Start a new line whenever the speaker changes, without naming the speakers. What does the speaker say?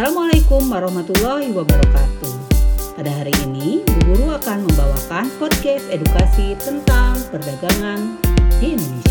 Assalamualaikum warahmatullahi wabarakatuh. Pada hari ini, Bu Guru akan membawakan podcast edukasi tentang perdagangan di Indonesia.